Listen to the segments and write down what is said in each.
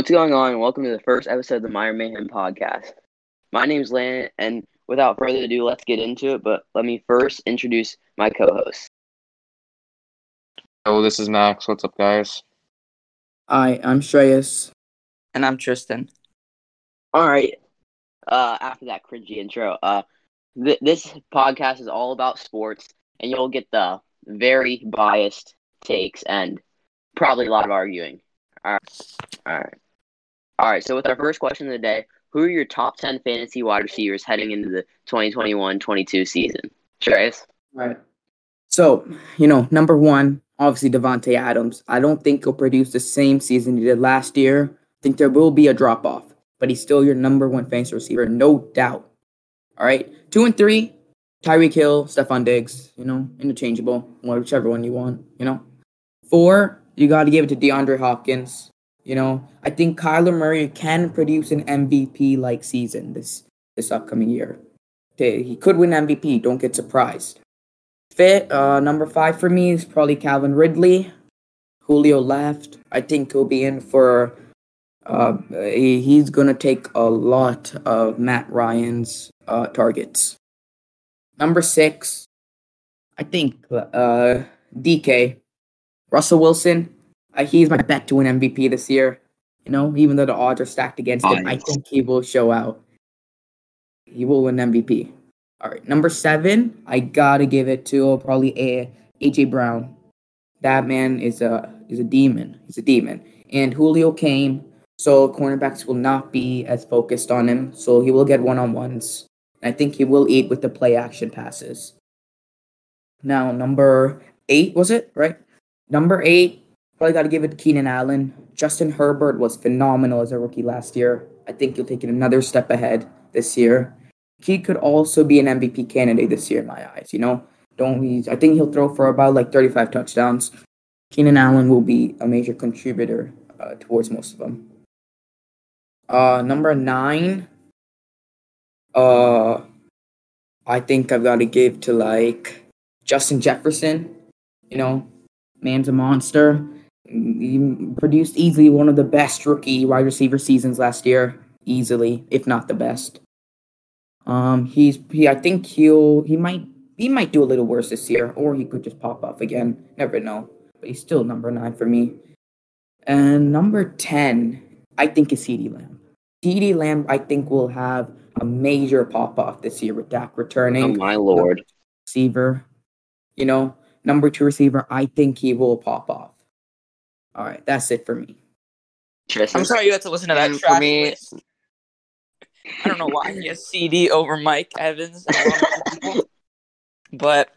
What's going on? Welcome to the first episode of the Meyer Mayhem podcast. My name is Landon, and without further ado, let's get into it. But let me first introduce my co-host. Oh, this is Max. What's up, guys? Hi, I'm Shreyas. And I'm Tristan. All right. Uh, after that cringy intro, uh, th- this podcast is all about sports, and you'll get the very biased takes and probably a lot of arguing. All right. All right. All right. So, with our first question of the day, who are your top 10 fantasy wide receivers heading into the 2021 22 season? Shreyas? Right. So, you know, number one, obviously Davante Adams. I don't think he'll produce the same season he did last year. I think there will be a drop off, but he's still your number one fantasy receiver, no doubt. All right. Two and three, Tyreek Hill, Stefon Diggs, you know, interchangeable, whichever one you want, you know. Four, you got to give it to DeAndre Hopkins. You know, I think Kyler Murray can produce an MVP like season this this upcoming year. He could win MVP. Don't get surprised. Fit uh, number five for me is probably Calvin Ridley. Julio left. I think he'll be in for. Uh, he, he's gonna take a lot of Matt Ryan's uh, targets. Number six, I think uh, DK, Russell Wilson. Uh, he's my bet to win MVP this year. You know, even though the odds are stacked against him, I think he will show out. He will win MVP. All right, number seven, I gotta give it to probably a AJ Brown. That man is a is a demon. He's a demon. And Julio came, so cornerbacks will not be as focused on him. So he will get one on ones. I think he will eat with the play action passes. Now number eight was it right? Number eight, probably got to give it to Keenan Allen. Justin Herbert was phenomenal as a rookie last year. I think he'll take it another step ahead this year he could also be an MVP candidate this year in my eyes. You know, don't we? I think he'll throw for about like 35 touchdowns. Keenan Allen will be a major contributor uh, towards most of them. Uh, number nine. Uh, I think I've got to give to like Justin Jefferson. You know, man's a monster. He produced easily one of the best rookie wide receiver seasons last year, easily, if not the best. Um, he's he. I think he'll he might he might do a little worse this year, or he could just pop off again. Never know. But he's still number nine for me. And number ten, I think is CeeDee Lamb. CeeDee Lamb, I think will have a major pop off this year with Dak returning. Oh my lord! Receiver, you know, number two receiver. I think he will pop off. All right, that's it for me. I'm sorry you had to listen to that. And for me, list. I don't know why he has CeeDee over Mike Evans. but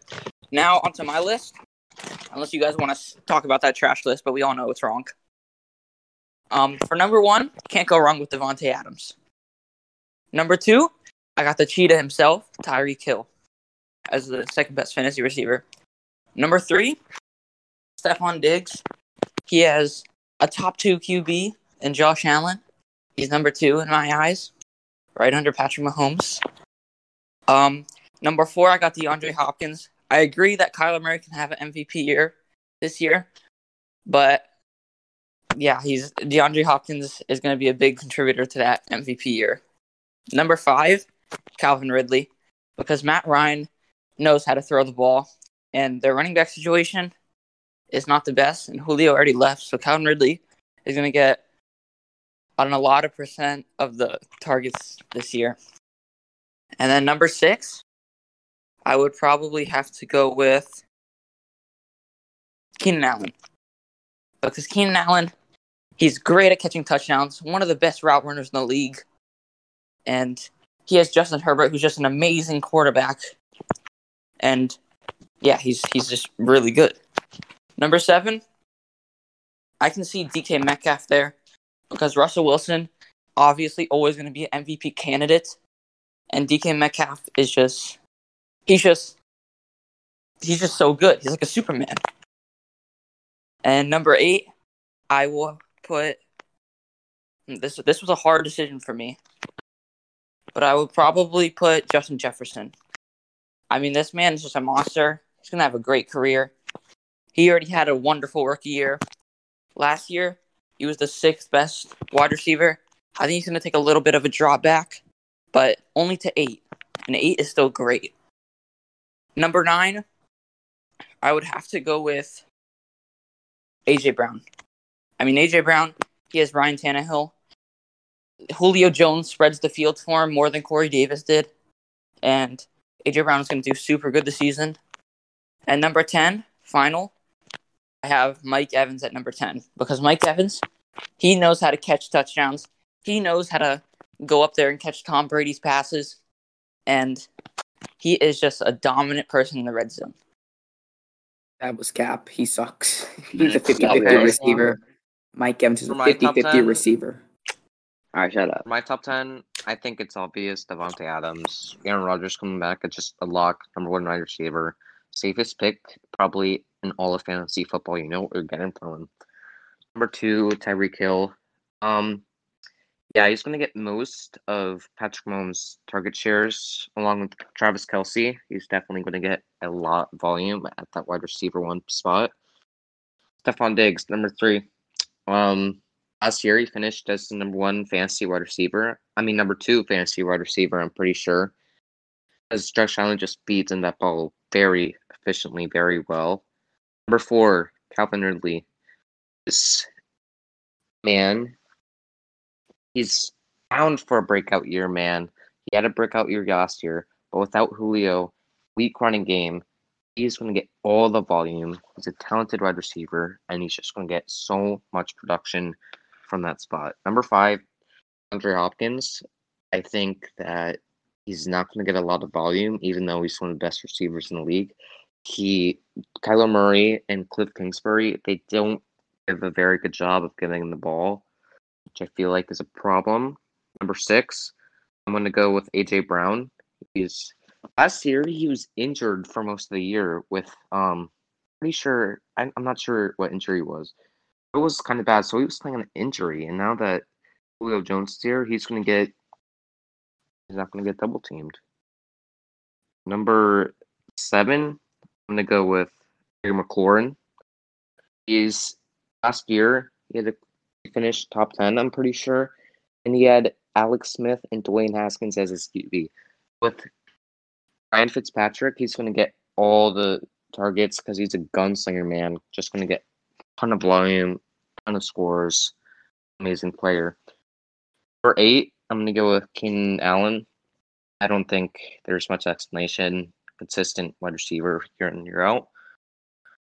now onto my list. Unless you guys want to talk about that trash list, but we all know it's wrong. Um, for number one, can't go wrong with Davante Adams. Number two, I got the cheetah himself, Tyreek Hill, as the second best fantasy receiver. Number three, Stefon Diggs. He has a top two QB in Josh Allen. He's number two in my eyes right under Patrick Mahomes. Um, number four, I got DeAndre Hopkins. I agree that Kyler Murray can have an MVP year this year, but yeah, he's DeAndre Hopkins is going to be a big contributor to that MVP year. Number five, Calvin Ridley, because Matt Ryan knows how to throw the ball, and their running back situation is not the best, and Julio already left, so Calvin Ridley is going to get on a lot of percent of the targets this year. And then number six, I would probably have to go with Keenan Allen. Because Keenan Allen, he's great at catching touchdowns, one of the best route runners in the league. And he has Justin Herbert, who's just an amazing quarterback. And yeah, he's he's just really good. Number seven, I can see DK Metcalf there because Russell Wilson obviously always going to be an MVP candidate, and DK Metcalf is just he's just he's just so good. He's like a Superman. And number eight, I will put this. This was a hard decision for me, but I would probably put Justin Jefferson. I mean, this man is just a monster. He's gonna have a great career. He already had a wonderful rookie year. Last year, He was the sixth best wide receiver. I think he's going to take a little bit of a drop back, but only to eight. And eight is still great. Number nine, I would have to go with AJ Brown. I mean, AJ Brown, he has Ryan Tannehill. Julio Jones spreads the field for him more than Corey Davis did. And AJ Brown is going to do super good this season. And number 10, final, I have Mike Evans at number 10 because Mike Evans, he knows how to catch touchdowns. He knows how to go up there and catch Tom Brady's passes. And he is just a dominant person in the red zone. That was Cap. He sucks. He's a 50 50 receiver. Mike Evans is a my 50 top 50 10. receiver. All right, shut up. For my top 10, I think it's obvious Davante Adams. Aaron Rodgers coming back. It's just a lock. Number one wide receiver. Safest pick, probably in all of fantasy football. You know what you're getting from him. Number two, Tyreek Hill. Um, yeah, he's going to get most of Patrick Mahomes' target shares along with Travis Kelce. He's definitely going to get a lot volume at that wide receiver one spot. Stefon Diggs, number three. Um, last year he finished as the number one fantasy wide receiver. I mean, number two fantasy wide receiver. I'm pretty sure, as Josh Allen just feeds in that ball very efficiently, very well. Number four, Calvin Ridley. This man, he's bound for a breakout year, man. He had a breakout year last year, but without Julio, weak running game, he's going to get all the volume. He's a talented wide receiver, and he's just going to get so much production from that spot. Number five, Andre Hopkins. I think that he's not going to get a lot of volume, even though he's one of the best receivers in the league. He, Kyler Murray and Cliff Kingsbury, they don't give a very good job of getting the ball, which I feel like is a problem. Number six, I'm going to go with AJ Brown. He's last year he was injured for most of the year with um pretty sure I, I'm not sure what injury was. It was kind of bad, so he was playing an injury, and now that Julio Jones is here, he's going to get he's not going to get double teamed. Number seven, I'm to go with Terry McLaurin. He's last year he had a he finished top ten, I'm pretty sure, and he had Alex Smith and Dwayne Haskins as his QB. With Ryan Fitzpatrick, he's to get all the targets because he's a gunslinger, man. Just to get a ton of volume, ton of scores. Amazing player. For eight, I'm to go with Keenan Allen. I don't think there's much explanation. Consistent wide receiver year in year out.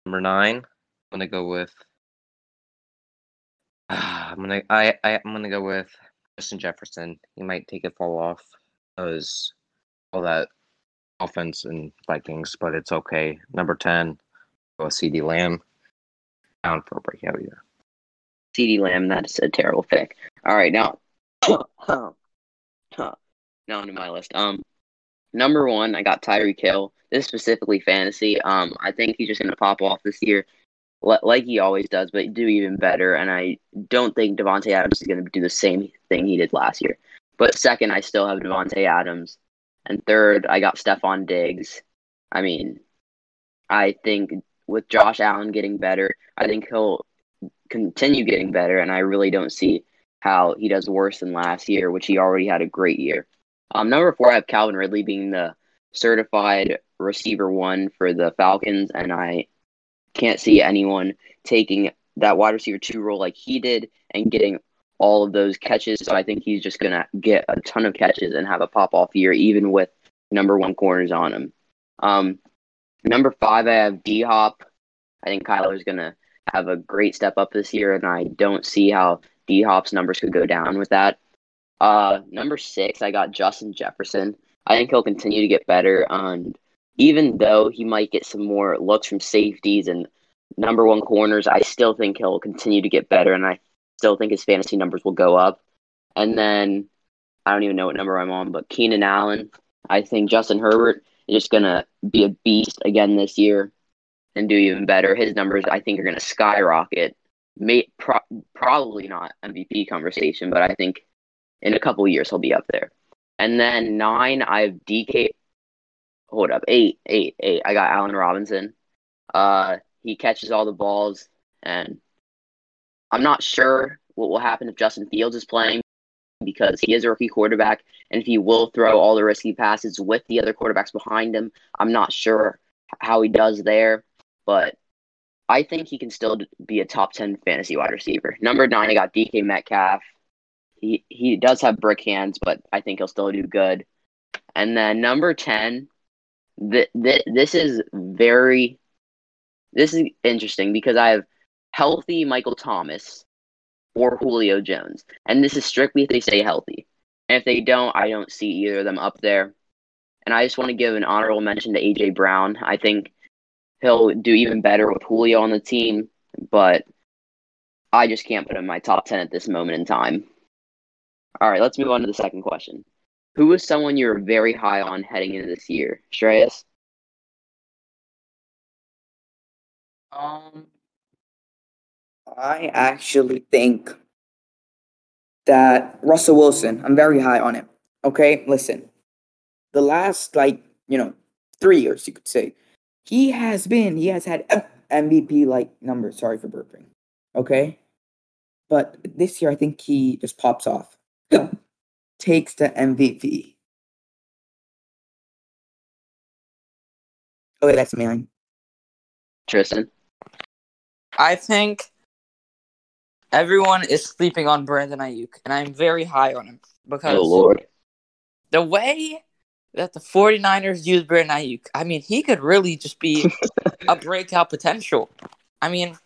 Number nine, I'm to go with. I'm gonna I, I I'm gonna go with Justin Jefferson. He might take a fall off because all that offense and Vikings, but it's okay. Number 10, go with CeeDee Lamb. Down for a breakout year. CeeDee Lamb, that's a terrible pick. All right, now, now onto my list. Um, number one, I got Tyreek Hill. This is specifically fantasy. Um, I think he's just gonna pop off this year, li- like he always does, but do even better. And I don't think Davante Adams is gonna do the same thing he did last year. But second, I still have Davante Adams, and third, I got Stefon Diggs. I mean, I think with Josh Allen getting better, I think he'll continue getting better, and I really don't see how he does worse than last year, which he already had a great year. Um, number four, I have Calvin Ridley being the certified receiver one for the Falcons, and I can't see anyone taking that wide receiver two role like he did and getting all of those catches. So I think he's just gonna get a ton of catches and have a pop off year, even with number one corners on him. Um, number five, I have D Hop. I think Kyler's gonna have a great step up this year, and I don't see how D Hop's numbers could go down with that. Uh, number six, I got Justin Jefferson. I think he'll continue to get better. And even though he might get some more looks from safeties and number one corners, I still think he'll continue to get better, and I still think his fantasy numbers will go up. And then I don't even know what number I'm on, but Keenan Allen. I think Justin Herbert is just gonna be a beast again this year and do even better. His numbers, I think, are gonna skyrocket. May pro- probably not MVP conversation, but I think in a couple years he'll be up there. And then nine, I have DK. Hold up, eight, eight, eight. I got Allen Robinson. Uh, he catches all the balls, and I'm not sure what will happen if Justin Fields is playing because he is a rookie quarterback, and if he will throw all the risky passes with the other quarterbacks behind him, I'm not sure how he does there. But I think he can still be a top 10 fantasy wide receiver. Number nine, I got DK Metcalf. He, he does have brick hands, but I think he'll still do good. And then number 10, th- th- this is very this is interesting because I have healthy Michael Thomas or Julio Jones. And this is strictly if they stay healthy. And if they don't, I don't see either of them up there. And I just want to give an honorable mention to AJ Brown. I think he'll do even better with Julio on the team, but I just can't put him in my top 10 at this moment in time. All right, let's move on to the second question. Who is someone you're very high on heading into this year? Shreyas? Um, I actually think that Russell Wilson, I'm very high on him. Okay, listen. The last, like, you know, three years, you could say, he has been, he has had MVP like numbers. Sorry for burping. Okay. But this year, I think he just pops off, takes the MVP. Okay, oh, that's mine. Tristan? I think everyone is sleeping on Brandon Aiyuk, and I'm very high on him because Oh, Lord. the way that the 49ers use Brandon Aiyuk, I mean, he could really just be a breakout potential. I mean,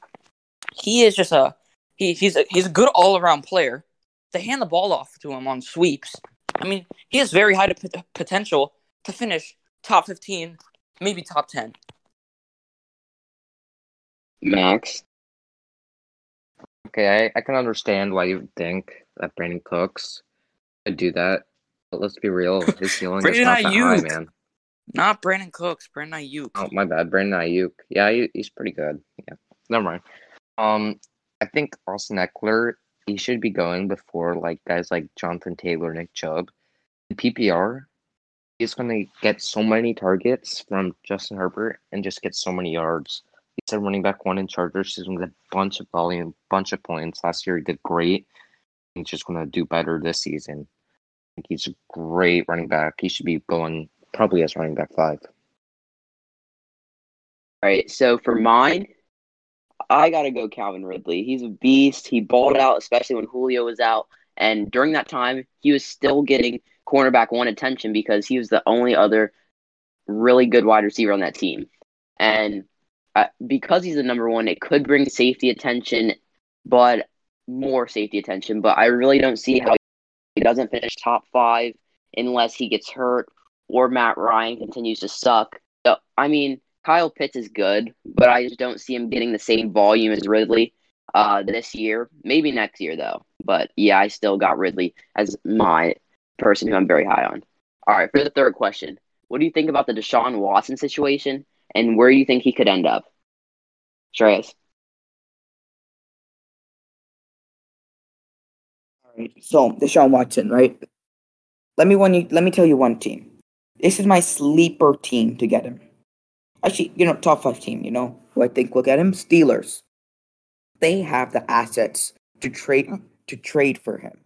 he is just a he, he's a he's a good all around player. They hand the ball off to him on sweeps. I mean, he has very high p- potential to finish top 15, maybe top 10. Max? Okay, I, I can understand why you think that Brandin Cooks could do that, but let's be real, his ceiling is not that high, man. Not Brandon Cooks, Brandon Aiyuk. Oh my bad, Brandon Aiyuk. Yeah, he, he's pretty good. Yeah, never mind. Um, I think Austin Ekeler he should be going before like guys like Jonathan Taylor, Nick Chubb. In PPR, he's gonna get so many targets from Justin Herbert and just get so many yards. He's a running back one in Chargers. He's gonna get a bunch of volume, bunch of points. Last year he did great. He's just gonna do better this season. I think he's a great running back. He should be going probably as running back five. All right, so for mine, I gotta go Calvin Ridley. He's a beast. He balled out, especially when Julio was out. And during that time, he was still getting cornerback one attention because he was the only other really good wide receiver on that team. And uh, because he's the number one, it could bring safety attention, but more safety attention. But I really don't see how he doesn't finish top five unless he gets hurt or Matt Ryan continues to suck. So, I mean, Kyle Pitts is good, but I just don't see him getting the same volume as Ridley uh, this year. Maybe next year, though. But yeah, I still got Ridley as my person who I'm very high on. All right, for the third question, what do you think about the Deshaun Watson situation and where do you think he could end up? Shreyas. All right. So Deshaun Watson, right? Let me one. Let me tell you one team. This is my sleeper team to get him. Actually, you know, top five team. You know who I think will get him? Steelers. They have the assets to trade to trade for him.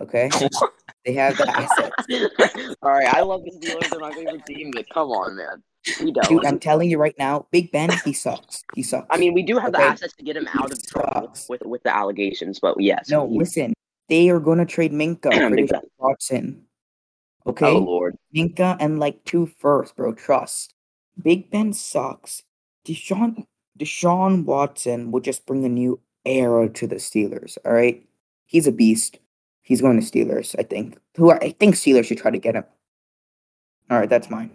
Okay, they have the assets. All right, I love the Steelers. They're my favorite team, but come on, man. We don't. Dude, I'm telling you right now, Big Ben, he sucks. He sucks. I mean, we do have the assets to get him out of trouble Sucks. with with the allegations, but yes. no, he- listen, they are gonna trade Minkah for Watson. Okay, Oh Lord. Minkah and like two first, bro. Trust. Big Ben sucks. Deshaun Deshaun Watson will just bring a new era to the Steelers. All right, he's a beast. He's going to Steelers. I think. Who are, I think Steelers should try to get him. All right, that's mine.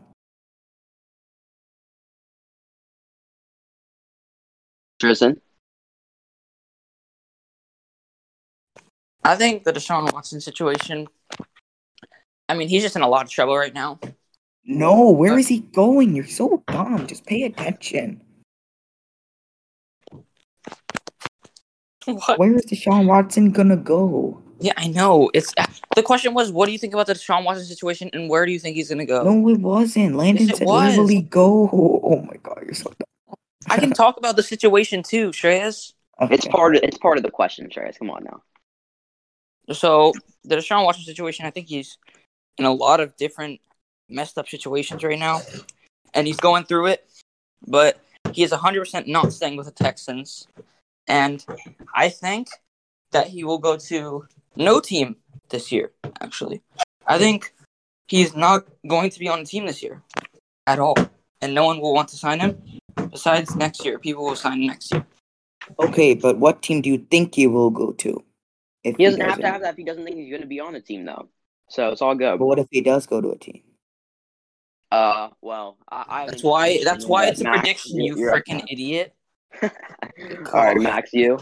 Tristan. I think the Deshaun Watson situation. I mean, he's just in a lot of trouble right now. No, where is he going? You're so dumb. Just pay attention. What? Where is Deshaun Watson gonna go? Yeah, I know. It's uh, the question was, what do you think about the Deshaun Watson situation, and where do you think he's gonna go? No, it wasn't. Landon Yes, it said was. literally go. Oh my god, you're so dumb. I can talk about the situation too, Shreyas. It's part of it's part of the question, Travis. Come on now. So the Deshaun Watson situation, I think he's in a lot of different messed up situations right now, and he's going through it. But he is 100% not staying with the Texans, and I think that he will go to no team this year. Actually, I think he's not going to be on the team this year at all, and no one will want to sign him. Besides next year, people will sign him next year. Okay, but what team do you think he will go to? If He doesn't have to doesn't? have that if he doesn't think he's going to be on the team, though. So it's all good. But what if he does go to a team? Uh, well, I, I That's why. That's why it's a Max, prediction, you're- you freaking idiot. All right, Max, you.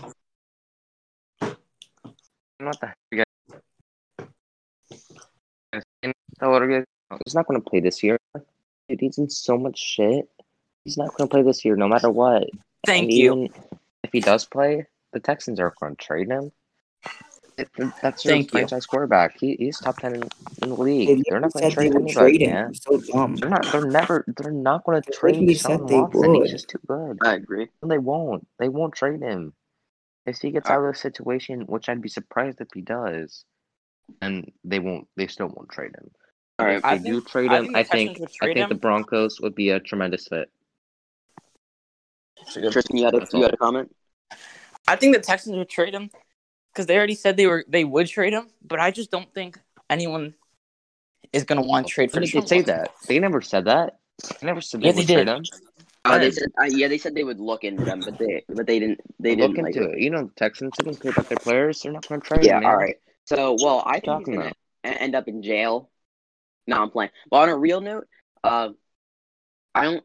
What the heck, guys? So what are you guys- He's not going to play this year. Dude, he's in so much shit. He's not going to play this year, no matter what. Thank And you. If he does play, the Texans are going to trade him. It- That's your Thank you. franchise quarterback. He, he's top ten in, in the They league. They're not going to trade would anybody, trade him. man. So dumb. They're not. They're never. They're not going to trade literally said they Watson. would. He's just too good. I agree. No, they won't. They won't trade him. If he gets out of the situation, which I'd be surprised if he does, and they won't. They still won't trade him. All right. If I they think- do trade I him, think I think I trade think the. Broncos would be a tremendous fit. Tristan, you had a, you had a comment? I think the Texans would trade him because they already said they were they would trade him, but I just don't think anyone is going to want to trade for When did they say that? They never said that. They never said they Yeah, they would trade him. Uh, they said, uh, yeah, they said they would look into them, but they, but they didn't. They Look didn't like into it. You know, the Texans they don't care about their players. They're not going to trade Yeah. him. All right. So, well, I think he's gonna about. e- end up in jail. No, I'm playing. Well, on a real note, uh, I don't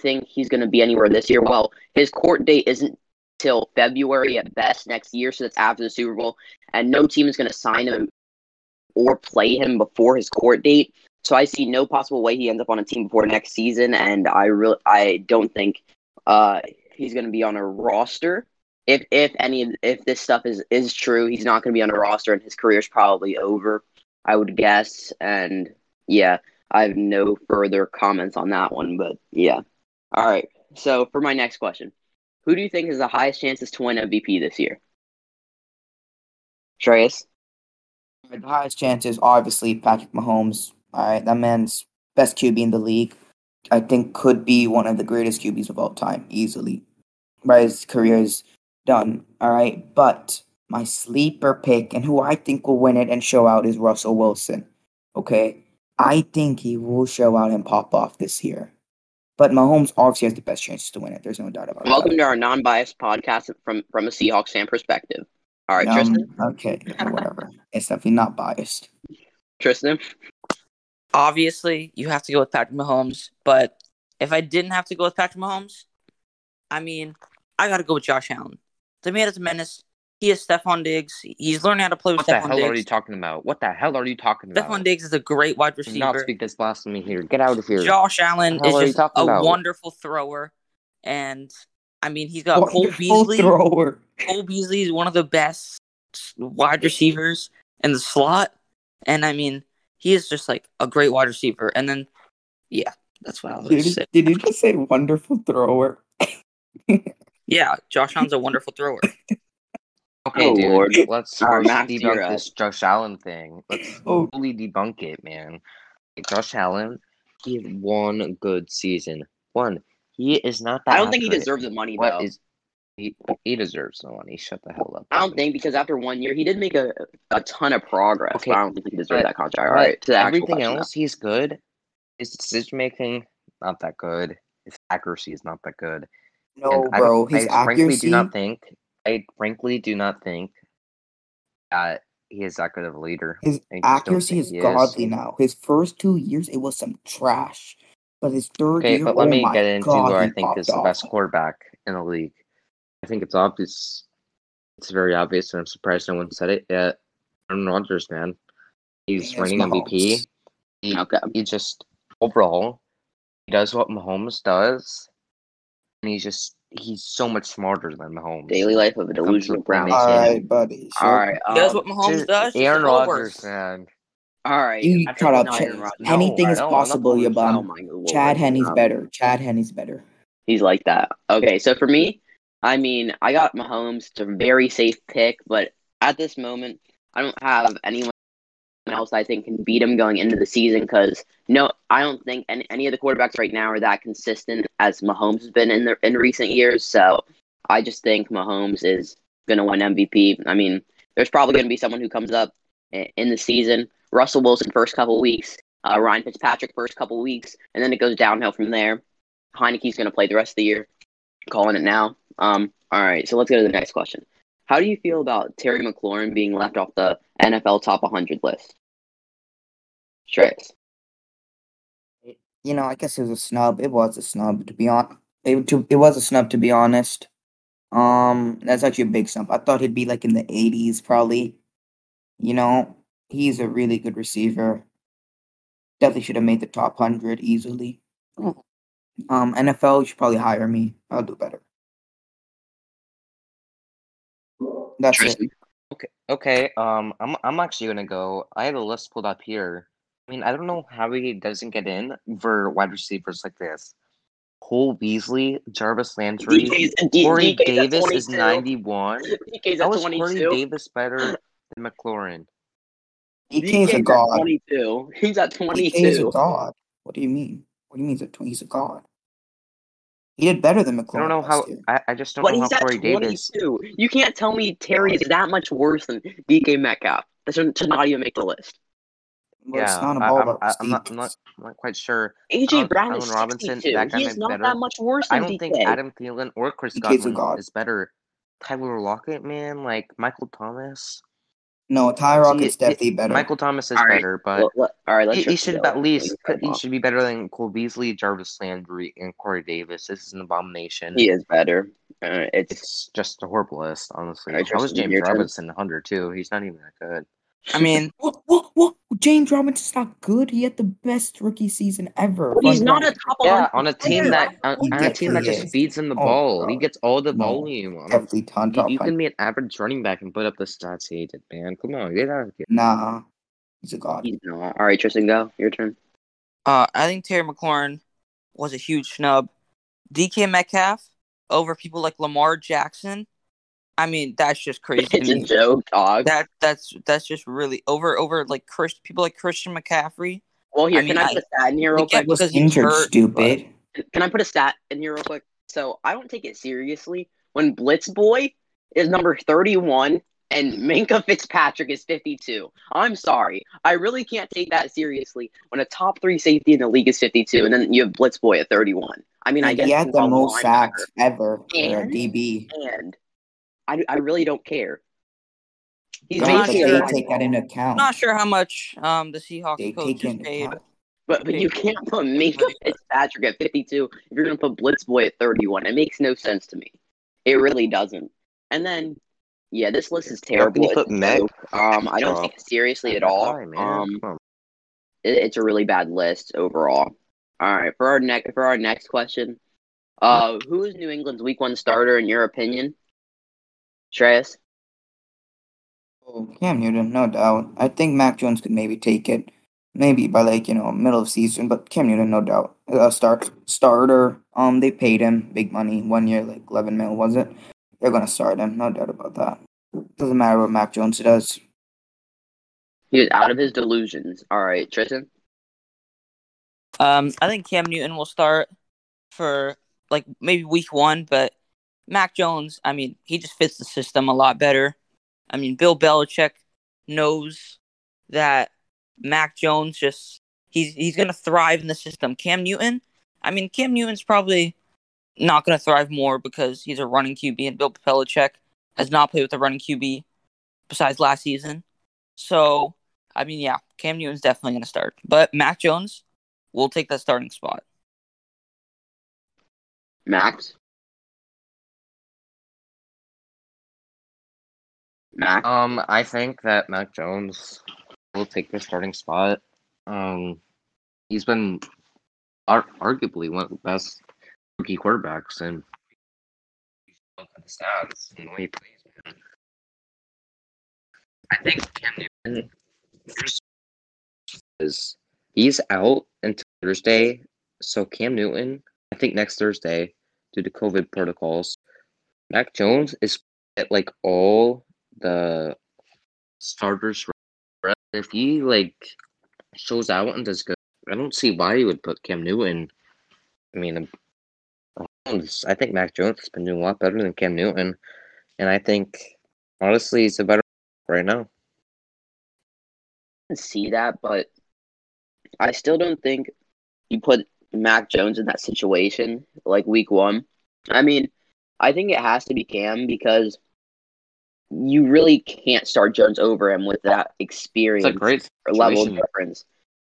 think he's going to be anywhere this year. Well, his court date isn't till February at best next year, so that's after the Super Bowl, and no team is going to sign him or play him before his court date. So I see no possible way he ends up on a team before next season, and I really I don't think uh, he's going to be on a roster. If if any if this stuff is is true, he's not going to be on a roster, and his career's probably over. I would guess, and yeah, I have no further comments on that one, but yeah. All right. So for my next question, who do you think has the highest chances to win MVP this year? Shreyas? The highest chances, obviously Patrick Mahomes. All right, that man's best QB in the league. I think could be one of the greatest QBs of all time, easily. Right, his career is done. All right, but my sleeper pick and who I think will win it and show out is Russell Wilson. Okay, I think he will show out and pop off this year. But Mahomes obviously has the best chances to win it. There's no doubt about it. Welcome to our non-biased podcast from from a Seahawks fan perspective. All right, Um, Tristan. okay, whatever. It's definitely not biased. Tristan. Obviously, you have to go with Patrick Mahomes, but if I didn't have to go with Patrick Mahomes, I mean, I got to go with Josh Allen. The man is a menace. He is Stefon Diggs. He's learning how to play with What the Stefon hell are you talking about? What the hell are you talking about? Stefon Diggs is a great wide Do not receiver. speak this blasphemy here. Get out of here. Josh Allen The hell are is just a about? wonderful thrower, and I mean, he's got Cole Beasley. thrower. Cole Beasley is one of the best wide receivers in the slot, and I mean, he is just like a great wide receiver. And then, yeah, that's what I was Did gonna say. did you just say wonderful thrower? Yeah, Josh Allen's a wonderful thrower. Okay, Oh, dude. Lord. Let's, All right, let's Max, you're debunk up. this Josh Allen thing. Let's Oh. fully debunk it, man. Like, Josh Allen, he had one good season. One. He is not that. I don't think he deserves the money What though. is he? He deserves the money. Shut the hell up. I don't think because after one year he did make a, a ton of progress. Okay, but I don't think he deserved but- that contract. All But right, to the everything question else, he's good. His decision making, not that good. His accuracy is not that good. No, And I bro. don't- His I frankly accuracy. do not think. I frankly do not think that he is that good of a leader. His I just don't accuracy is he is. godly now. His first two years, it was some trash. But his third Okay, year, but let oh me my get into God, who I think is popped the best quarterback in the league. I think it's obvious. It's very obvious, and I'm surprised no one said it yet. Aaron Rodgers, man, he's Yes, winning MVP. He, Okay. he just overall, he does what Mahomes does, and he's just he's so much smarter than Mahomes. Daily life of a delusional brown. All All right, buddy. So All right. He does um, what Mahomes Dude, does. just Aaron Rodgers, man. All right. You I shut up, not Chad. Aaron No, Anything is don't. I'm not possible, calling you bum. Oh. Chad Henne's Um, better. Chad Henne's better. He's like that. Okay, so for me, I mean, I got Mahomes. It's a very safe pick, but at this moment, I don't have anyone else I think can beat him going into the season because no, I don't think any, any of the quarterbacks right now are that consistent as Mahomes has been in the in recent years. So I just think Mahomes is going to win MVP. I mean, there's probably going to be someone who comes up in the season. Russell Wilson first couple weeks, uh, Ryan Fitzpatrick first couple weeks, and then it goes downhill from there. Heinicke's going to play the rest of the year. Calling it now. Um, all right, so let's go to the next question. How do you feel about Terry McLaurin being left off the NFL top 100 list? Trace. You know, I guess it was a snub. It was a snub to be on. It, to, it was a snub to be honest. Um, that's actually a big snub. I thought he'd be like in the 80s probably. You know, he's a really good receiver. Definitely should have made the top 100 easily. Um, NFL, should probably hire me. I'll do better. That's it. Okay, okay. Um, I'm I'm actually gonna go. I had a list pulled up here. I mean, I don't know how he doesn't get in for wide receivers like this. Cole Beasley, Jarvis Landry, DK's, D- Corey DK's Davis is 91. DK's How at is Corey Davis better than McLaurin? DK DK's a god. 22. He's at DK is a 22. god. What do you mean? What do you mean he's a, tw- he's a god? He did better than McLaurin I don't know how. I, I just don't But know he's how at Corey 22. Davis. You can't tell me Terry is that much worse than DK Metcalf. That should, should not even make the list. Well, it's Yeah, not I, all I'm, about I, I'm not. I'm not. I'm not quite sure. AJ Allen- Brown is Robinson, 62. that guy He is not better. that much worse I don't DK. think Adam Thielen or Chris DK's Godwin god. is better. Tyler Lockett, man, like Michael Thomas. No, Ty See, Rocket's definitely better. Michael Thomas is All right, better, but Well, let- all right, let's he, he should at least he come should be better than Cole Beasley, Jarvis Landry, and Corey Davis. This is an abomination. He is better. Uh, it's It's just a horrible list, honestly. All right, How is Tristan, James. Robinson 100 too? He's not even that good. I mean, What? What? What? James Robinson's not good. He had the best rookie season ever. But he's Fun not a top Yeah, 100 on a team that on, on a team that just feeds him the Oh, ball. He gets all the No, volume. I don't- Definitely ton You, top you five. can be an average running back and put up the stats he did, man. Come on, get out of here. Nah, he's a god. He's not. All right, Tristan, go. Your turn. uh, I think Terry McLaurin was a huge snub. DK Metcalf over people like Lamar Jackson. I mean, that's just crazy It's a joke, dog. That that's that's just really over over like Chris people like Christian McCaffrey. well, here, I mean, can I I- put a stat in here real quick? was because he's injured, hurt, stupid. Can I put a stat in here real quick? So I don't take it seriously when Blitz Boy is number 31 and Minkah Fitzpatrick is 52. I'm sorry. I really can't take that seriously when a top three safety in the league is 52 and then you have Blitz Boy at 31. I mean, I guess he had the most sacks ever for a And- DB. And I, I really don't care. He's Yeah, I'm but not basically they sure. take that into account. I'm not sure how much um the Seahawks They coach take it into paid. account. But but you can't put Minkah Fitzpatrick at 52 if you're going to put Blitz Boy at 31. It makes no sense to me. It really doesn't. And then, yeah, this list is How can terrible. you put Meg- Um, I don't Oh. take it seriously at all. Why. Um, it, it's a really bad list overall. All right, for our next for our next question, uh, who is New England's Week One starter in your opinion? Shreyas? Oh, Cam Newton, no doubt. I think Mac Jones could maybe take it, maybe by like you know middle of season, but Cam Newton, no doubt. a start starter. Um, they paid him big money one year, like eleven mil, was it? They're gonna start him, no doubt about that. Doesn't matter what Mac Jones does. He is out of his delusions. All right, Tristan. Um, I think Cam Newton will start for like maybe week one, but Mac Jones, I mean, he just fits the system a lot better. I mean, Bill Belichick knows that Mac Jones just he's he's gonna thrive in the system. Cam Newton, I mean, Cam Newton's probably not gonna thrive more because he's a running QB, and Bill Belichick has not played with a running QB besides last season. So, I mean, yeah, Cam Newton's definitely gonna start, but Mac Jones will take that starting spot. Max. Max. Um, I think that Mac Jones will take the starting spot. Um, he's been ar- arguably one of the best rookie quarterbacks, and the stats and the way he plays. Man. I think Cam Newton is he's out until Thursday. So Cam Newton, I think next Thursday, due to COVID protocols, Mac Jones is at like all the starters. If he like shows out and does good, I don't see why you would put Cam Newton. I mean, um, I think Mac Jones has been doing a lot better than Cam Newton, and I think honestly he's a better right now. can see that, but I still don't think you put Mac Jones in that situation like week one. I mean, I think it has to be Cam because you really can't start Jones over him with that It's experience a great or level of difference.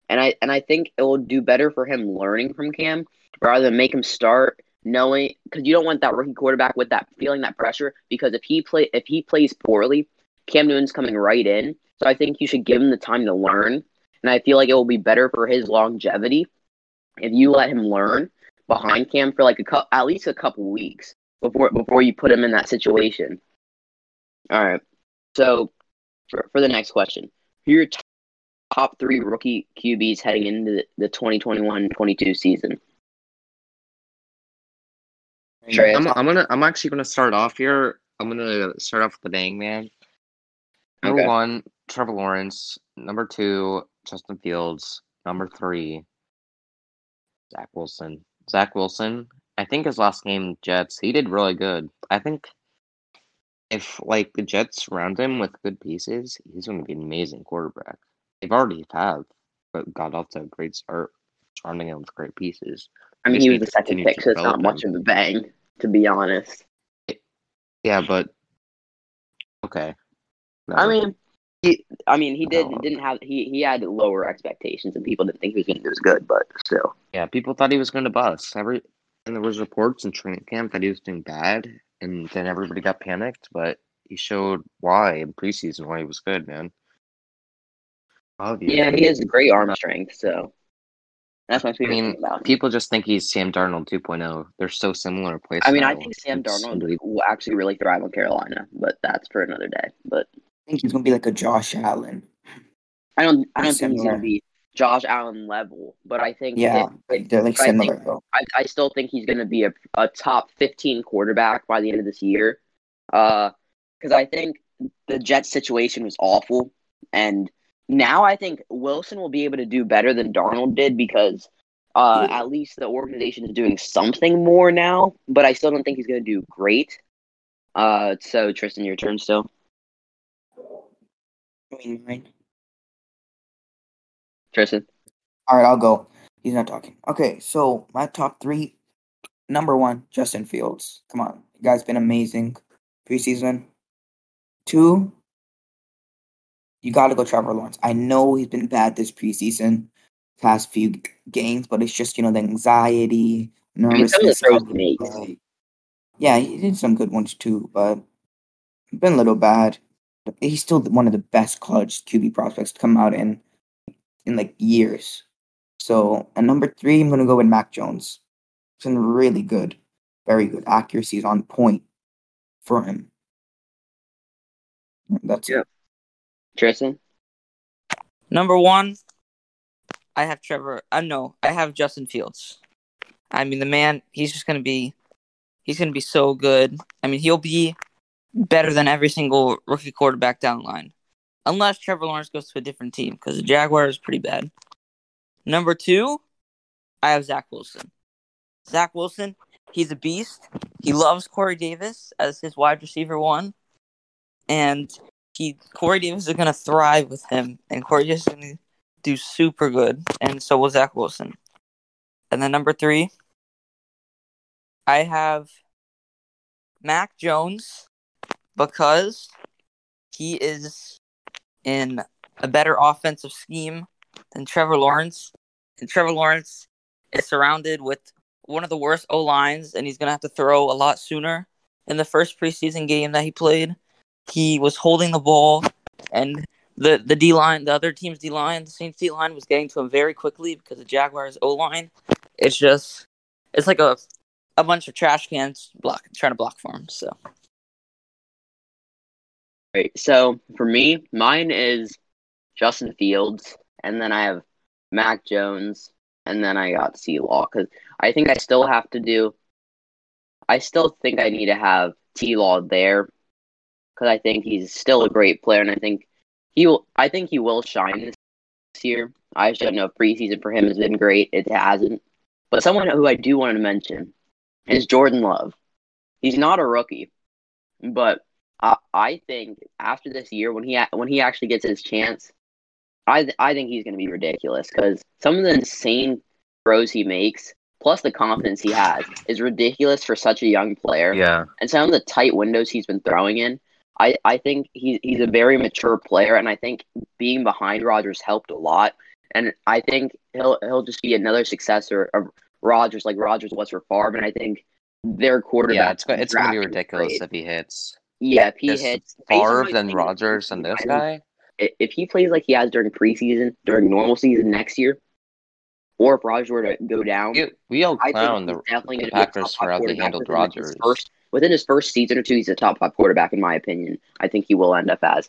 And I and I think it will do better for him learning from Cam rather than make him start knowing because you don't want that rookie quarterback with that feeling that pressure because if he play if he plays poorly, Cam Newton's coming right in. So I think you should give him the time to learn. And I feel like it will be better for his longevity if you let him learn behind Cam for like a cou- at least a couple weeks before before you put him in that situation. All right. So for, for the next question, who are your top three rookie QBs heading into the 2021-22 season? Trey, I'm, I'm gonna I'm actually gonna start off here. I'm gonna start off with the bang man. Number Okay. one, Trevor Lawrence. Number two, Justin Fields. Number three, Zach Wilson. Zach Wilson. I think his last game, Jets, he did really good. I think if like the Jets surround him with good pieces, he's going to be an amazing quarterback. They've already have, but got off to a great start surrounding him with great pieces. I mean, he was the second pick, so it's not much him. of a bang, to be honest. Yeah, but okay. I mean, he, I mean, he did No. didn't have he he had lower expectations, and people didn't think he was going to do as good, but still. Yeah, people thought he was going to bust. Every and there was reports in training camp that he was doing bad, and then everybody got panicked. But he showed why in preseason why he was good, man. Obviously. Yeah, he has great arm strength, so that's my I mean, thing about him. people just think he's Sam Darnold 2.0. They're so similar. Play I mean, I think Sam It's Darnold will actually really thrive on Carolina, but that's for another day. But I think he's gonna be like a Josh Allen. I don't I don't think he's going to be Josh Allen level, but I think Yeah, it- they're like I think- though. I, I still think he's going to be a, a top 15 quarterback by the end of this year. Uh, because I think the Jets situation was awful. And now I think Wilson will be able to do better than Darnold did because uh, at least the organization is doing something more now. But I still don't think he's going to do great. Uh, so, Tristan, your turn still. I mean, mine. Tristan. All right, I'll go. He's not talking. Okay, so my top three. Number one, Justin Fields. Come on, the guy's been amazing preseason. Two, you got to go Trevor Lawrence. I know he's been bad this preseason, past few g- games, but it's just you know the anxiety, some of the nervousness. throws of he makes. the play. Yeah, he did some good ones too, but been a little bad. But he's still one of the best college QB prospects to come out in in like years. So, and number three, I'm gonna go with Mac Jones. It's been really good, very good. Accuracy is on point for him. That's Yeah. it. Tristan. Number one, I have Trevor. I uh, no, I have Justin Fields. I mean, the man, he's just gonna be, he's gonna be so good. I mean, he'll be better than every single rookie quarterback down the line, unless Trevor Lawrence goes to a different team because the Jaguars is pretty bad. Number two, I have Zach Wilson. Zach Wilson, he's a beast. He loves Corey Davis as his wide receiver one, and he Corey Davis is gonna thrive with him, and Corey Davis is gonna do super good, and so will Zach Wilson. And then number three, I have Mac Jones because he is in a better offensive scheme than Trevor Lawrence, and Trevor Lawrence is surrounded with one of the worst O lines, and he's gonna have to throw a lot sooner. In the first preseason game that he played, he was holding the ball, and the the D line, the other team's D line, the Saints D line was getting to him very quickly because the Jaguars O line. It's just, it's like a a bunch of trash cans block trying to block for him. So Right. So for me, mine is Justin Fields, and then I have Mac Jones, and then I got C Law because I think I still have to do. I still think I need to have T Law there because I think he's still a great player, and I think he will. I think he will shine this year. I just don't know if preseason for him has been great. It hasn't. But someone who I do want to mention is Jordan Love. He's not a rookie, but I, I think after this year, when he when he actually gets his chance, I I think he's going to be ridiculous because some of the insane throws he makes, plus the confidence he has, is ridiculous for such a young player. Yeah. And some of the tight windows he's been throwing in, I, I think he's he's a very mature player, and I think being behind Rodgers helped a lot. And I think he'll he'll just be another successor of Rodgers, like Rodgers was for Favre. And I think their quarterback. Yeah, it's it's gonna be ridiculous great. if he hits. Yeah, if he hits Favre than Rodgers and this guy. if he plays like he has during preseason, during normal season next year, or if Rodgers were to go down, We, we all clown the definitely the going to be a top Packers for how they handled. First, within his first season or two, he's a top five quarterback in my opinion. I think he will end up as.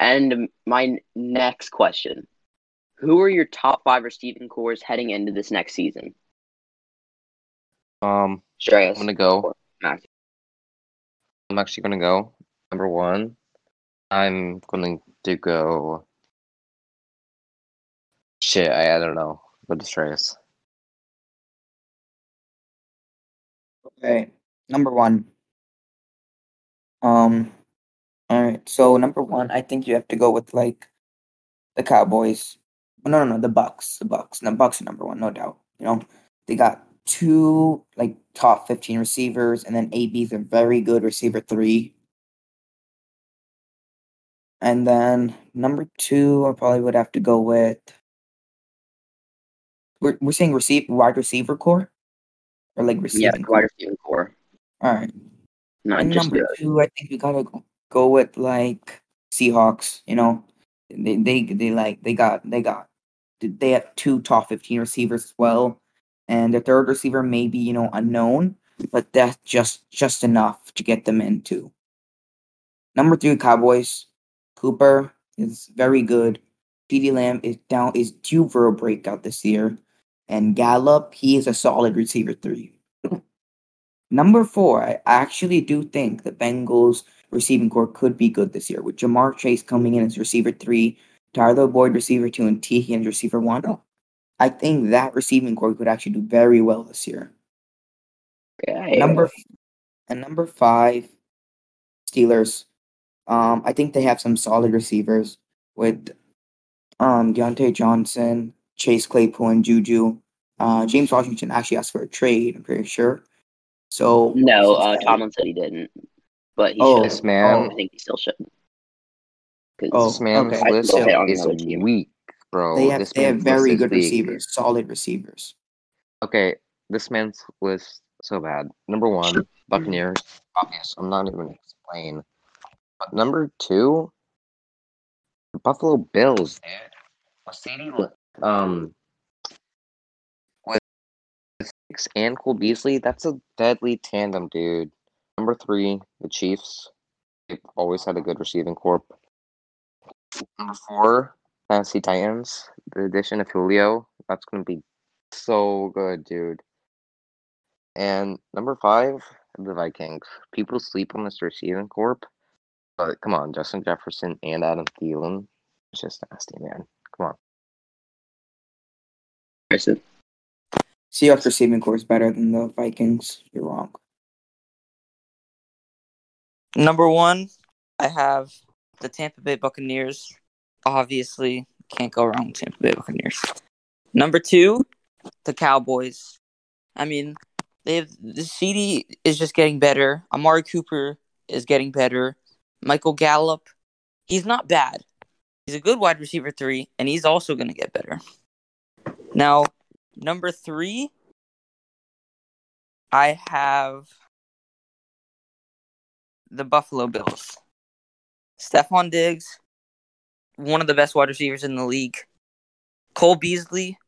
And my next question: Who are your top five receiving cores heading into this next season? Um, Shreyas, I'm gonna go. Max. I'm actually gonna go. Number one, I'm going to go. Shit, I, I don't know. Go to Shreyas. Okay, number one. Um, all right. So number one, I think you have to go with like the Cowboys. No, no, no, the Bucks. The Bucks. The Bucks are number one, no doubt. You know, they got two like top fifteen receivers, and then AB's a very good receiver three. And then number two, I probably would have to go with. We're we're saying receive wide receiver core, or like Yeah, receiving. core? wide receiver core, All right. not And number two, I think we gotta go, go with like Seahawks. You know, they they they like they got they got they have two top fifteen receivers as well, and the third receiver may be you know unknown, but that's just just enough to get them into. Number three, Cowboys. Cooper is very good. CeeDee Lamb is down is due for a breakout this year, and Gallup he is a solid receiver three. Number four, I actually do think the Bengals receiving core could be good this year with Ja'Marr Chase coming in as receiver three, Tyler Boyd receiver two, and Tee Higgins receiver one. I think that receiving core could actually do very well this year. Okay. Number and number five, Steelers. Um, I think they have some solid receivers with um Diontae Johnson, Chase Claypool, and Juju. Uh, James Washington actually asked for a trade. I'm pretty sure. So No, uh, Tomlin said he didn't, but he Oh, should. This man, I think he still should. Oh, this man's okay. list on is another weak, bro. they have this they have very good weak. receivers, solid receivers. Okay, this man's list so bad. Number one, Buccaneers. Obvious. I'm not even explain. But number two, the Buffalo Bills, dude. With um, with Diggs and Cole Beasley, that's a deadly tandem, dude. Number three, the Chiefs. They've always had a good receiving corp. Number four, Fantasy Titans. The addition of Julio. That's gonna be so good, dude. And number five, the Vikings. People sleep on this receiving corp, but come on, Justin Jefferson and Adam Thielen. It's just nasty, man. Come on. Harrison. Seahawks receiving core is better than the Vikings. You're wrong. Number one, I have the Tampa Bay Buccaneers. Obviously, can't go wrong with Tampa Bay Buccaneers. Number two, the Cowboys. I mean, they have the CeeDee is just getting better. Amari Cooper is getting better. Michael Gallup, he's not bad. He's a good wide receiver three, and he's also going to get better. Now, number three, I have the Buffalo Bills. Stefon Diggs, one of the best wide receivers in the league. Cole Beasley,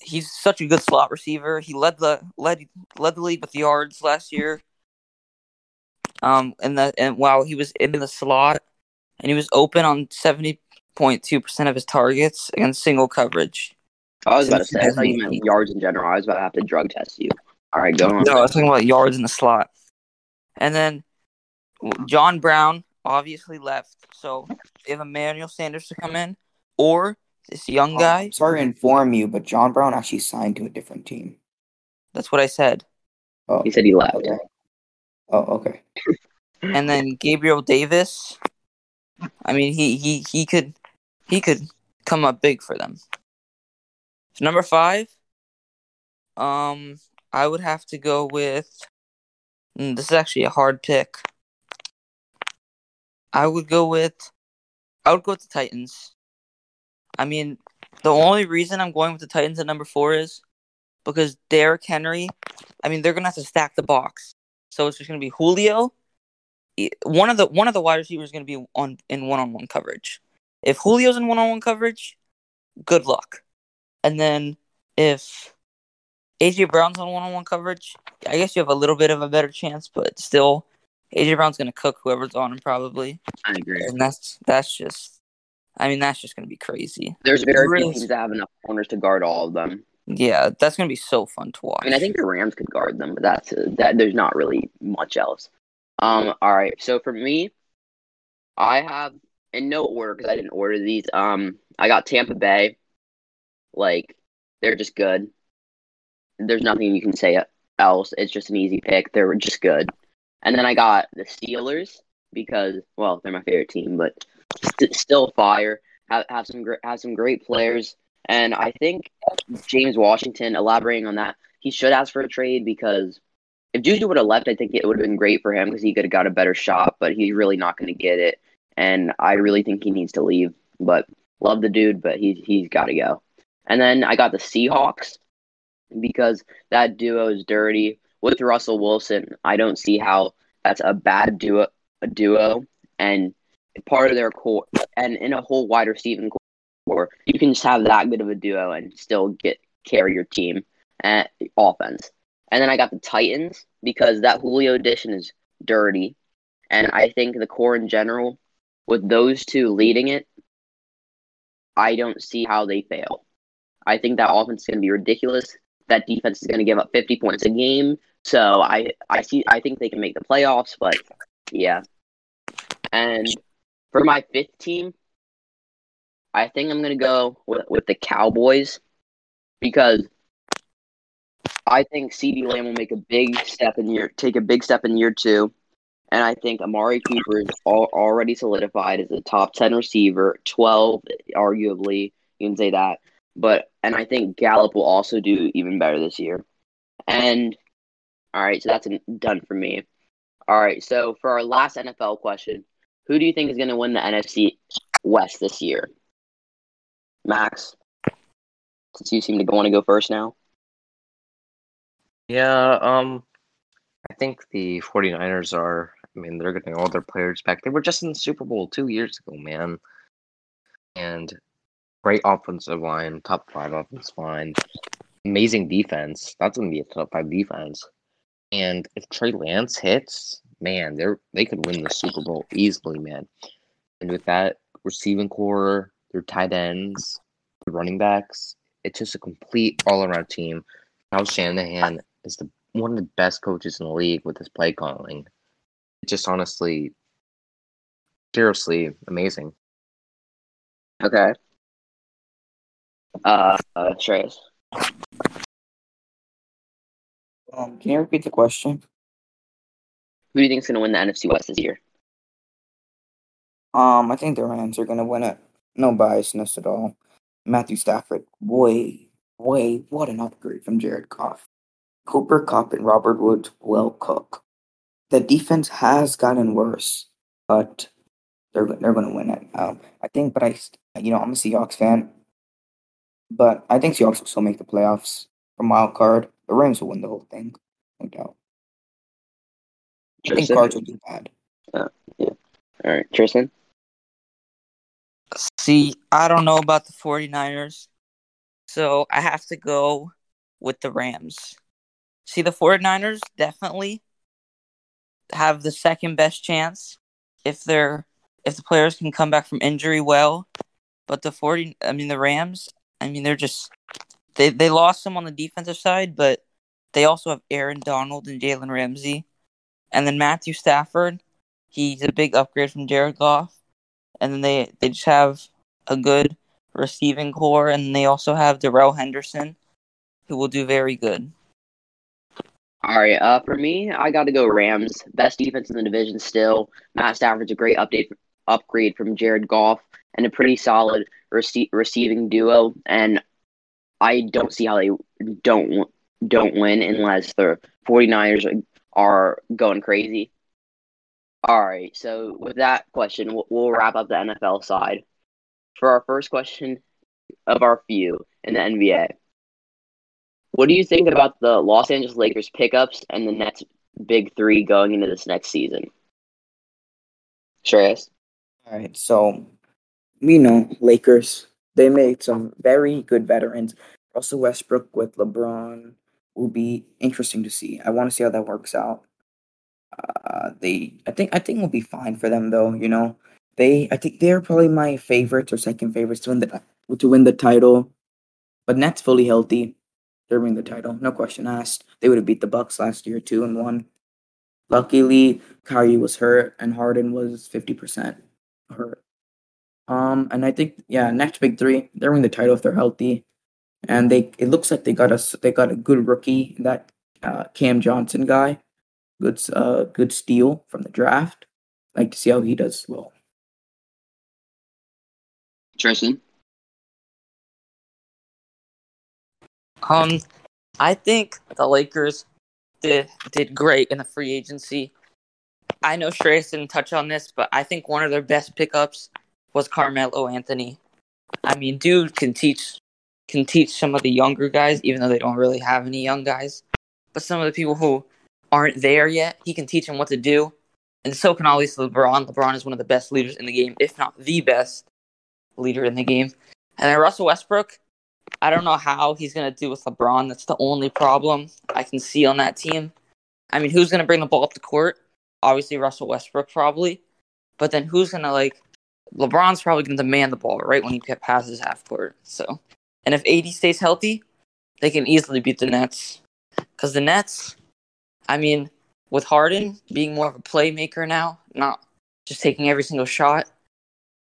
he's such a good slot receiver. He led the led led the league with yards last year. Um, and the and while he was in the slot, and he was open on seventy point two percent of his targets against single coverage. I was about to say, I thought you meant yards in general. I was about to have to drug test you. All right, go on. No, I was talking about yards in the slot. And then John Brown obviously left, so they have Emmanuel Sanders to come in, or this young guy. I'm sorry to inform you, but John Brown actually signed to a different team. That's what I said. Oh, He said he left. okay. Oh, okay. And then Gabriel Davis. I mean, he he he could he could come up big for them. So number five, um, I would have to go with. mm, This is actually a hard pick. I would go with. I would go with the Titans. I mean, the only reason I'm going with the Titans at number four is because Derrick Henry. I mean, they're gonna have to stack the box, so it's just gonna be Julio. One of the one of the wide receivers is gonna be on in one on one coverage. If Julio's in one on one coverage, good luck. And then if AJ Brown's on one on one coverage, I guess you have a little bit of a better chance, but still, AJ Brown's gonna cook whoever's on him probably, I agree. and that's that's just, I mean, that's just gonna be crazy. There's very Really- few teams that have enough corners to guard all of them. Yeah, that's gonna be so fun to watch. I mean, I think the Rams could guard them, but that's that. There's not really much else. Um. All right. So for me, I have in no order because I didn't order these. Um. I got Tampa Bay. Like they're just good. There's nothing you can say else. It's just an easy pick. They're just good. And then I got the Steelers because well, they're my favorite team, but st- still fire. Have have some gr- have some great players, and I think James Washington, elaborating on that, he should ask for a trade because if Juju would have left, I think it would have been great for him because he could have got a better shot, but he's really not going to get it. And I really think he needs to leave. But love the dude, but he, he's got to go. And then I got the Seahawks because that duo is dirty. With Russell Wilson, I don't see how that's a bad duo, a duo and part of their core, and in a whole wide receiving core, you can just have that good of a duo and still get carry your team at offense. And then I got the Titans because that Julio addition is dirty, and I think the core in general, with those two leading it, I don't see how they fail. I think that offense is going to be ridiculous. That defense is going to give up 50 points a game. So I, I see. I think they can make the playoffs, but yeah. And for my fifth team, I think I'm to go with, with the Cowboys because I think CeeDee Lamb will make a big step in year, take a big step in year two, and I think Amari Cooper is all, already solidified as a top ten receiver, twelve arguably you can say that, but and I think Gallup will also do even better this year. And all right, so that's done for me. All right, so for our last NFL question, who do you think is going to win the NFC West this year? Max, since you seem to want to go first now. Yeah, um, I think the 49ers are, I mean, they're getting all their players back. They were just in the Super Bowl two years ago, man. And great offensive line, top five offensive line, amazing defense. That's going to be a top five defense. And if Trey Lance hits, man, they're they could win the Super Bowl easily, man. And with that receiving core, their tight ends, the running backs, it's just a complete all around team. Kyle Shanahan is the one of the best coaches in the league with his play calling. It's just honestly, seriously amazing. Okay. Uh, uh Shreyas. Um, can you repeat the question? Who do you think is going to win the NFC West this year? Um, I think the Rams are gonna win it. No biasness at all. Matthew Stafford, way, way, what an upgrade from Jared Goff. Cooper Kupp and Robert Woods will cook. The defense has gotten worse, but they're they're gonna win it. Um, I think, but I, you know, I'm a Seahawks fan, but I think Seahawks will still make the playoffs from wild card. The Rams will win the whole thing, no doubt. I think Tristan? Cards will do bad. Oh, yeah. All right, Tristan. See, I don't know about the 49ers, so I have to go with the Rams. See, the 49ers definitely have the second best chance if they're if the players can come back from injury well. But the 40 I mean the Rams, I mean they're just they they lost some on the defensive side, but they also have Aaron Donald and Jalen Ramsey. And then Matthew Stafford, he's a big upgrade from Jared Goff. And then they, they just have a good receiving core, and they also have Darrell Henderson, who will do very good. All right, uh, for me, I got to go Rams. Best defense in the division still. Matt Stafford's a great update upgrade from Jared Goff and a pretty solid rece- receiving duo. And I don't see how they don't don't win unless the 49ers are going crazy. All right, so with that question, we'll, we'll wrap up the NFL side. For our first question of our few in the NBA, what do you think about the Los Angeles Lakers pickups and the Nets big three going into this next season? Shreyas? All right, so we know Lakers. They made some very good veterans. Russell Westbrook with LeBron will be interesting to see. I want to see how that works out. Uh, they, I think, I think will be fine for them though. You know, they, I think they're probably my favorites or second favorites to win the to win the title. But Nets fully healthy, they're winning the title, no question asked. They would have beat the Bucks last year two and one. Luckily, Kyrie was hurt and Harden was fifty percent hurt. Um, and I think yeah, next big three, they're winning the title if they're healthy, and they it looks like they got a they got a good rookie that uh, Cam Johnson guy, good uh good steal from the draft. like to see how he does well. Tristan. Um, I think the Lakers did did great in the free agency. I know Shreyas didn't touch on this, but I think one of their best pickups was Carmelo Anthony. I mean, dude can teach can teach some of the younger guys, even though they don't really have any young guys. But some of the people who aren't there yet, he can teach them what to do. And so can obviously LeBron. LeBron is one of the best leaders in the game, if not the best leader in the game. And then Russell Westbrook, I don't know how he's going to do with LeBron. That's the only problem I can see on that team. I mean, who's going to bring the ball up the court? Obviously, Russell Westbrook, probably. But then who's going to, like, LeBron's probably going to demand the ball right when he passes half court. So, and if AD stays healthy, they can easily beat the Nets. Because the Nets, I mean, with Harden being more of a playmaker now, not just taking every single shot,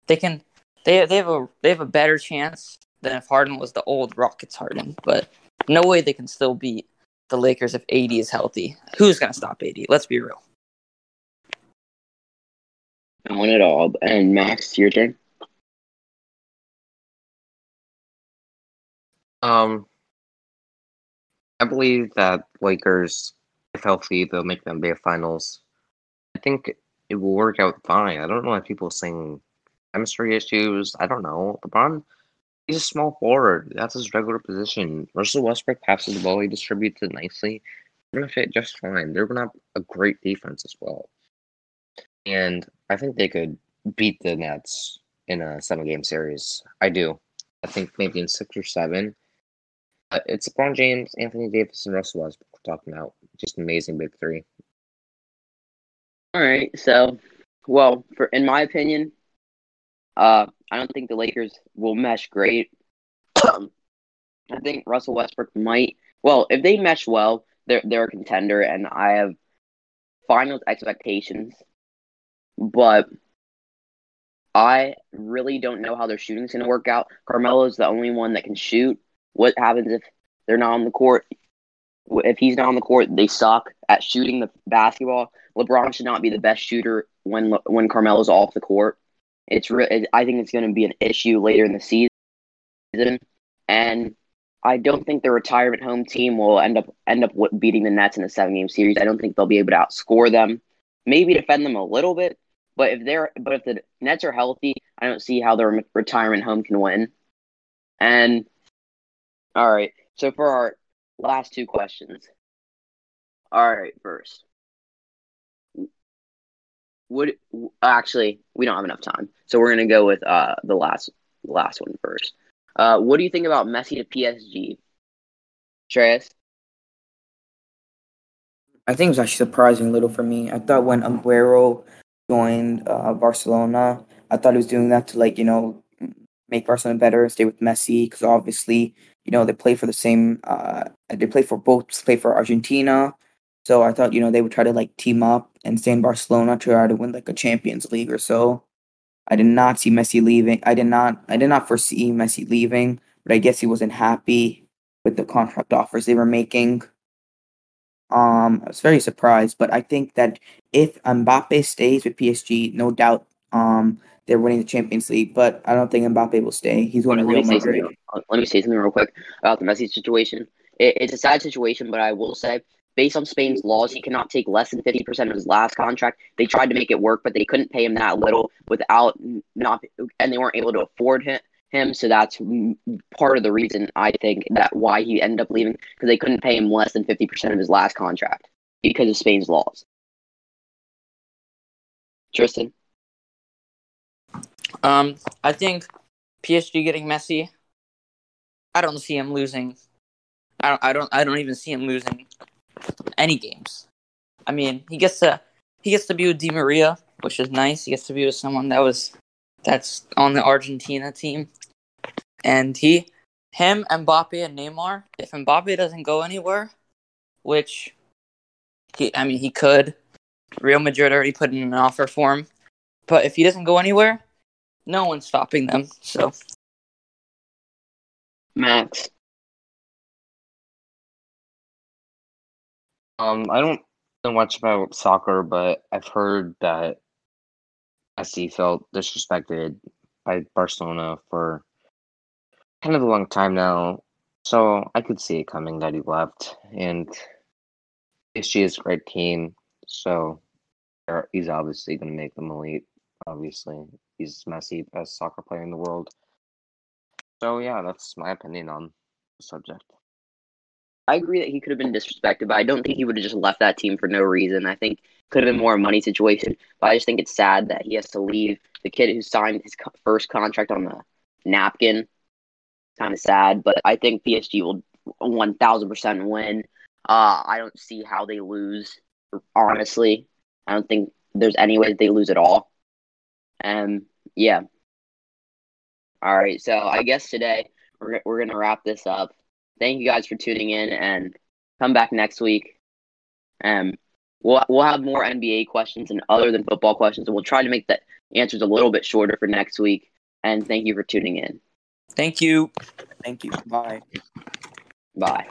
they can they they have a they have a better chance than if Harden was the old Rockets Harden. But no way they can still beat the Lakers if AD is healthy. Who's gonna stop AD? Let's be real. I want it all. And Max, your turn. Um, I believe that Lakers, if healthy, they'll make them NBA Finals. I think it will work out fine. I don't know why people are saying chemistry issues. I don't know. LeBron, he's a small forward. That's his regular position. Russell Westbrook passes the ball. He distributes it nicely. They're gonna fit just fine. They're gonna have a great defense as well. And I think they could beat the Nets in a seven game series. I do. I think maybe in six or seven. Uh, it's LeBron James, Anthony Davis, and Russell Westbrook talking about. Just amazing big three. All right. So, well, for in my opinion, uh, I don't think the Lakers will mesh great. I think Russell Westbrook might. Well, if they mesh well, they're they're a contender, and I have finals expectations. But I really don't know how their shooting's going to work out. Carmelo's the only one that can shoot. What happens if they're not on the court? If he's not on the court, they suck at shooting the basketball. LeBron should not be the best shooter when when Carmelo's off the court. It's re- I think it's going to be an issue later in the season, and I don't think the retirement home team will end up end up beating the Nets in a seven game series. I don't think they'll be able to outscore them. Maybe defend them a little bit, but if they're but if the Nets are healthy, I don't see how their retirement home can win. And all right, so for our last two questions. All right, first, would actually we don't have enough time, so we're gonna go with uh the last last one first. Uh, what do you think about Messi to PSG? Shreyas? I think it was actually surprising little for me. I thought when Aguero joined uh, Barcelona, I thought he was doing that to like you know make Barcelona better stay with Messi because obviously you know they play for the same. Uh, they play for both play for Argentina, so I thought you know they would try to like team up and stay in Barcelona to try to win like a Champions League or so. I did not see Messi leaving. I did not I did not foresee Messi leaving, but I guess he wasn't happy with the contract offers they were making. Um, I was very surprised, but I think that if Mbappe stays with PSG, no doubt um they're winning the Champions League. But I don't think Mbappe will stay. He's going to Real Madrid. Let me say something real quick about the Messi situation. It, it's a sad situation, but I will say, based on Spain's laws, he cannot take less than fifty percent of his last contract. They tried to make it work, but they couldn't pay him that little without not, and they weren't able to afford him. Him, so that's part of the reason I think that why he ended up leaving because they couldn't pay him less than fifty percent of his last contract because of Spain's laws. Tristan, Um, I think PSG getting Messi. I don't see him losing. I don't. I don't. I don't even see him losing any games. I mean, he gets to he gets to be with Di Maria, which is nice. He gets to be with someone that was that's on the Argentina team, and he, him, Mbappe, and Neymar. If Mbappe doesn't go anywhere, which he, I mean, he could. Real Madrid already put in an offer for him, but if he doesn't go anywhere, no one's stopping them. So Max. Um, I don't know much about soccer, but I've heard that Messi felt disrespected by Barcelona for kind of a long time now. So I could see it coming that he left, and PSG is a great team. So er, he's obviously going to make them elite. Obviously, he's Messi, best soccer player in the world. So yeah, that's my opinion on the subject. I agree that he could have been disrespected, but I don't think he would have just left that team for no reason. I think could have been more a money situation, but I just think it's sad that he has to leave. The kid who signed his co- first contract on the napkin, kind of sad. But I think PSG will one thousand percent win. Uh, I don't see how they lose. Honestly, I don't think there's any way they lose at all. Um, yeah. All right, so I guess today we're we're gonna wrap this up thank you guys for tuning in and come back next week. Um, we'll we'll have more NBA questions and other than football questions, and we'll try to make the answers a little bit shorter for next week. And thank you for tuning in. Thank you. Thank you. Bye. Bye.